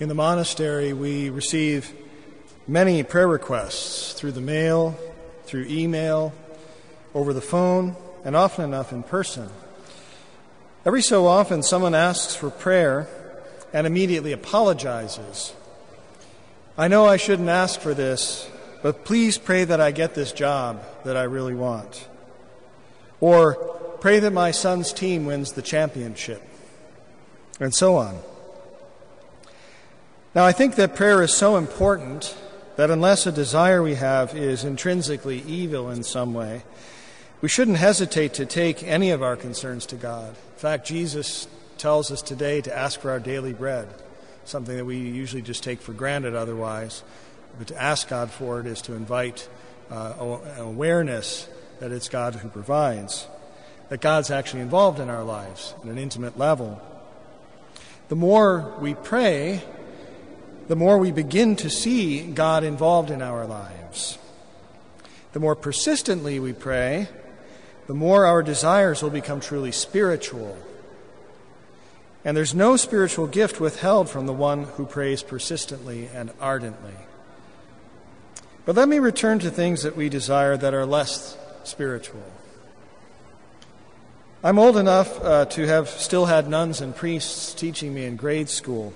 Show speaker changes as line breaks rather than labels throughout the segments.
In the monastery, we receive many prayer requests through the mail, through email, over the phone, and often enough in person. Every so often, someone asks for prayer and immediately apologizes. I know I shouldn't ask for this, but please pray that I get this job that I really want. Or pray that my son's team wins the championship. And so on. Now, I think that prayer is so important that unless a desire we have is intrinsically evil in some way, we shouldn't hesitate to take any of our concerns to God. In fact, Jesus tells us today to ask for our daily bread, something that we usually just take for granted otherwise. But to ask God for it is to invite uh, awareness that it's God who provides, that God's actually involved in our lives at an intimate level. The more we pray, the more we begin to see God involved in our lives. The more persistently we pray, the more our desires will become truly spiritual. And there's no spiritual gift withheld from the one who prays persistently and ardently. But let me return to things that we desire that are less spiritual. I'm old enough uh, to have still had nuns and priests teaching me in grade school.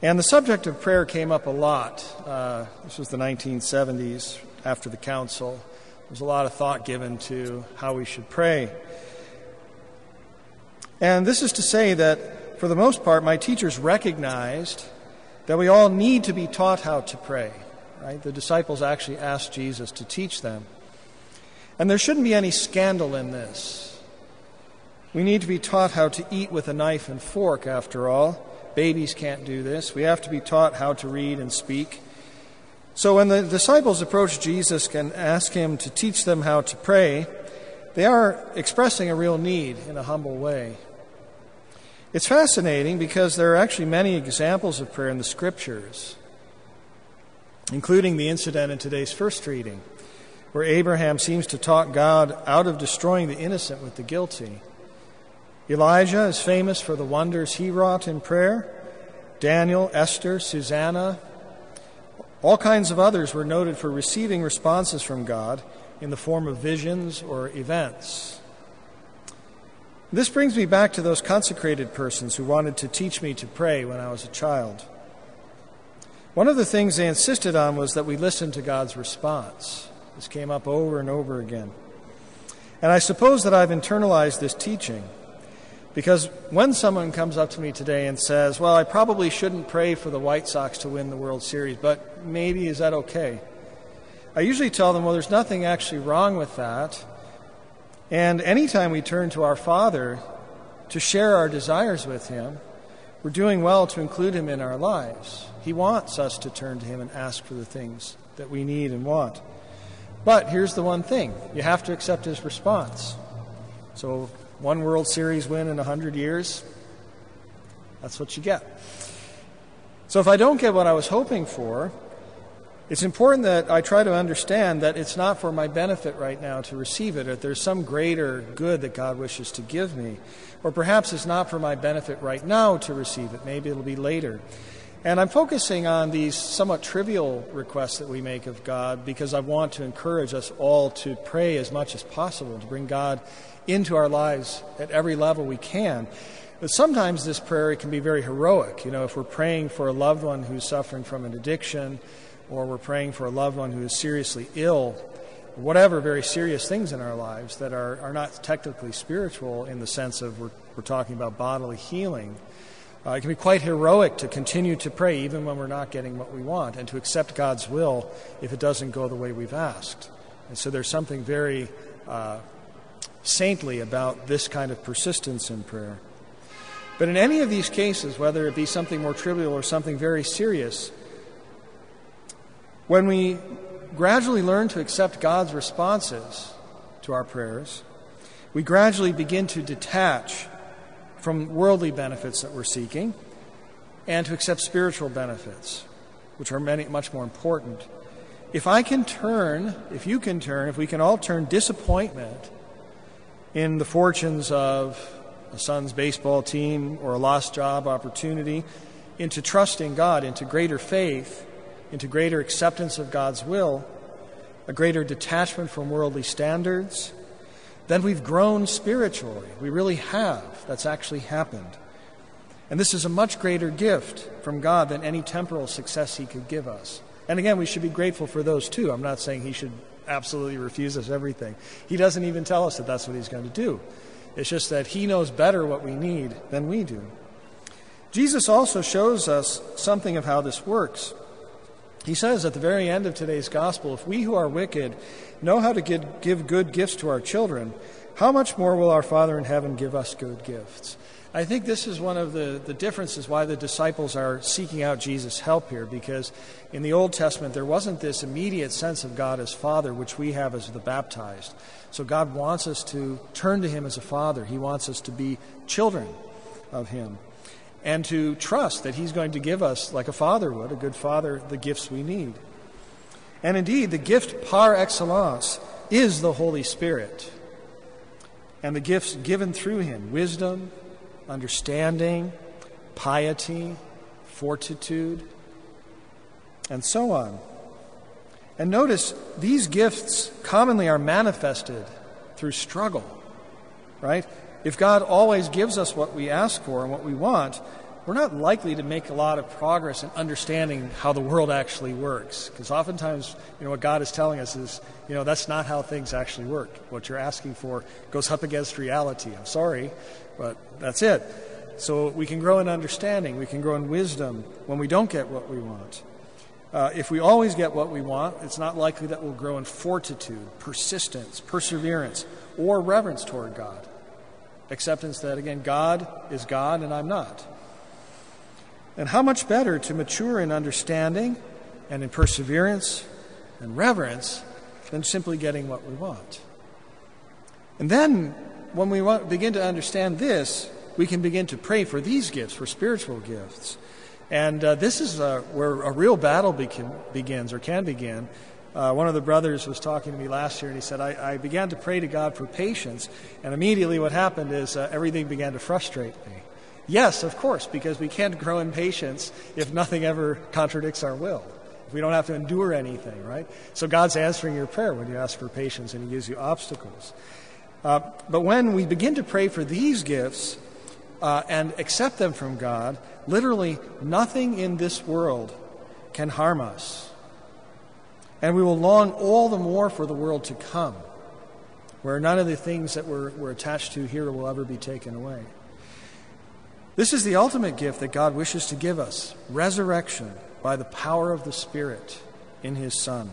And the subject of prayer came up a lot. Uh, this was the 1970s after the council. There was a lot of thought given to how we should pray. And this is to say that, for the most part, my teachers recognized that we all need to be taught how to pray. Right? The disciples actually asked Jesus to teach them. And there shouldn't be any scandal in this. We need to be taught how to eat with a knife and fork, after all. Babies can't do this. We have to be taught how to read and speak. So when the disciples approach Jesus and ask him to teach them how to pray, they are expressing a real need in a humble way. It's fascinating because there are actually many examples of prayer in the scriptures, including the incident in today's first reading, where Abraham seems to talk God out of destroying the innocent with the guilty. Elijah is famous for the wonders he wrought in prayer. Daniel, Esther, Susanna, all kinds of others were noted for receiving responses from God in the form of visions or events. This brings me back to those consecrated persons who wanted to teach me to pray when I was a child. One of the things they insisted on was that we listen to God's response. This came up over and over again. And I suppose that I've internalized this teaching. Because when someone comes up to me today and says, Well, I probably shouldn't pray for the White Sox to win the World Series, but maybe is that okay? I usually tell them, Well, there's nothing actually wrong with that. And anytime we turn to our Father to share our desires with Him, we're doing well to include Him in our lives. He wants us to turn to Him and ask for the things that we need and want. But here's the one thing you have to accept His response. So one World Series win in 100 years, that's what you get. So if I don't get what I was hoping for, it's important that I try to understand that it's not for my benefit right now to receive it, that there's some greater good that God wishes to give me. Or perhaps it's not for my benefit right now to receive it. Maybe it'll be later. And I'm focusing on these somewhat trivial requests that we make of God because I want to encourage us all to pray as much as possible, to bring God into our lives at every level we can. But sometimes this prayer can be very heroic. You know, if we're praying for a loved one who's suffering from an addiction, or we're praying for a loved one who is seriously ill, whatever very serious things in our lives that are, are not technically spiritual in the sense of we're, we're talking about bodily healing, uh, it can be quite heroic to continue to pray even when we're not getting what we want and to accept God's will if it doesn't go the way we've asked. And so there's something very uh, saintly about this kind of persistence in prayer. But in any of these cases, whether it be something more trivial or something very serious, when we gradually learn to accept God's responses to our prayers, we gradually begin to detach from worldly benefits that we're seeking and to accept spiritual benefits, which are many, much more important. If I can turn, if you can turn, if we can all turn disappointment in the fortunes of a son's baseball team or a lost job opportunity into trusting God, into greater faith, into greater acceptance of God's will, a greater detachment from worldly standards, then we've grown spiritually. We really have. That's actually happened. And this is a much greater gift from God than any temporal success He could give us. And again, we should be grateful for those too. I'm not saying He should absolutely refuse us everything. He doesn't even tell us that that's what He's going to do. It's just that He knows better what we need than we do. Jesus also shows us something of how this works. He says at the very end of today's gospel if we who are wicked know how to give, good gifts to our children, how much more will our Father in heaven give us good gifts? I think this is one of the, the differences why the disciples are seeking out Jesus' help here, because in the Old Testament there wasn't this immediate sense of God as Father, which we have as the baptized. So God wants us to turn to Him as a Father. He wants us to be children of Him and to trust that He's going to give us, like a father would, a good father, the gifts we need. And indeed, the gift par excellence is the Holy Spirit. And the gifts given through Him wisdom, understanding, piety, fortitude, and so on. And notice these gifts commonly are manifested through struggle, right? If God always gives us what we ask for and what we want, we're not likely to make a lot of progress in understanding how the world actually works. Because oftentimes, you know, what God is telling us is, you know, that's not how things actually work. What you're asking for goes up against reality. I'm sorry, but that's it. So we can grow in understanding, we can grow in wisdom when we don't get what we want. Uh, if we always get what we want, it's not likely that we'll grow in fortitude, persistence, perseverance, or reverence toward God. Acceptance that, again, God is God and I'm not. And how much better to mature in understanding and in perseverance and reverence than simply getting what we want. And then, when we begin to understand this, we can begin to pray for these gifts, for spiritual gifts. And uh, this is uh, where a real battle begins or can begin uh, one of the brothers was talking to me last year, and he said, I, I began to pray to God for patience, and immediately what happened is uh, everything began to frustrate me. Yes, of course, because we can't grow in patience if nothing ever contradicts our will. If we don't have to endure anything, right? So God's answering your prayer when you ask for patience and He gives you obstacles. Uh, but when we begin to pray for these gifts uh, and accept them from God, literally nothing in this world can harm us. And we will long all the more for the world to come, where none of the things that we're, we're attached to here will ever be taken away. This is the ultimate gift that God wishes to give us resurrection by the power of the Spirit in His Son.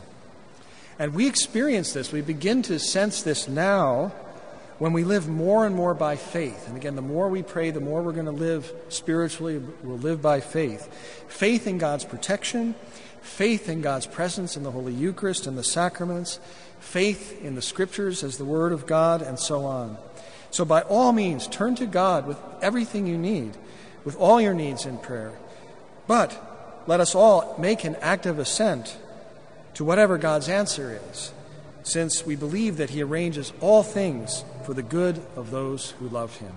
And we experience this, we begin to sense this now when we live more and more by faith. And again, the more we pray, the more we're going to live spiritually, we'll live by faith. Faith in God's protection, faith in God's presence in the Holy Eucharist and the sacraments, faith in the Scriptures as the Word of God, and so on. So, by all means, turn to God with everything you need, with all your needs in prayer. But let us all make an active assent to whatever God's answer is, since we believe that He arranges all things for the good of those who love Him.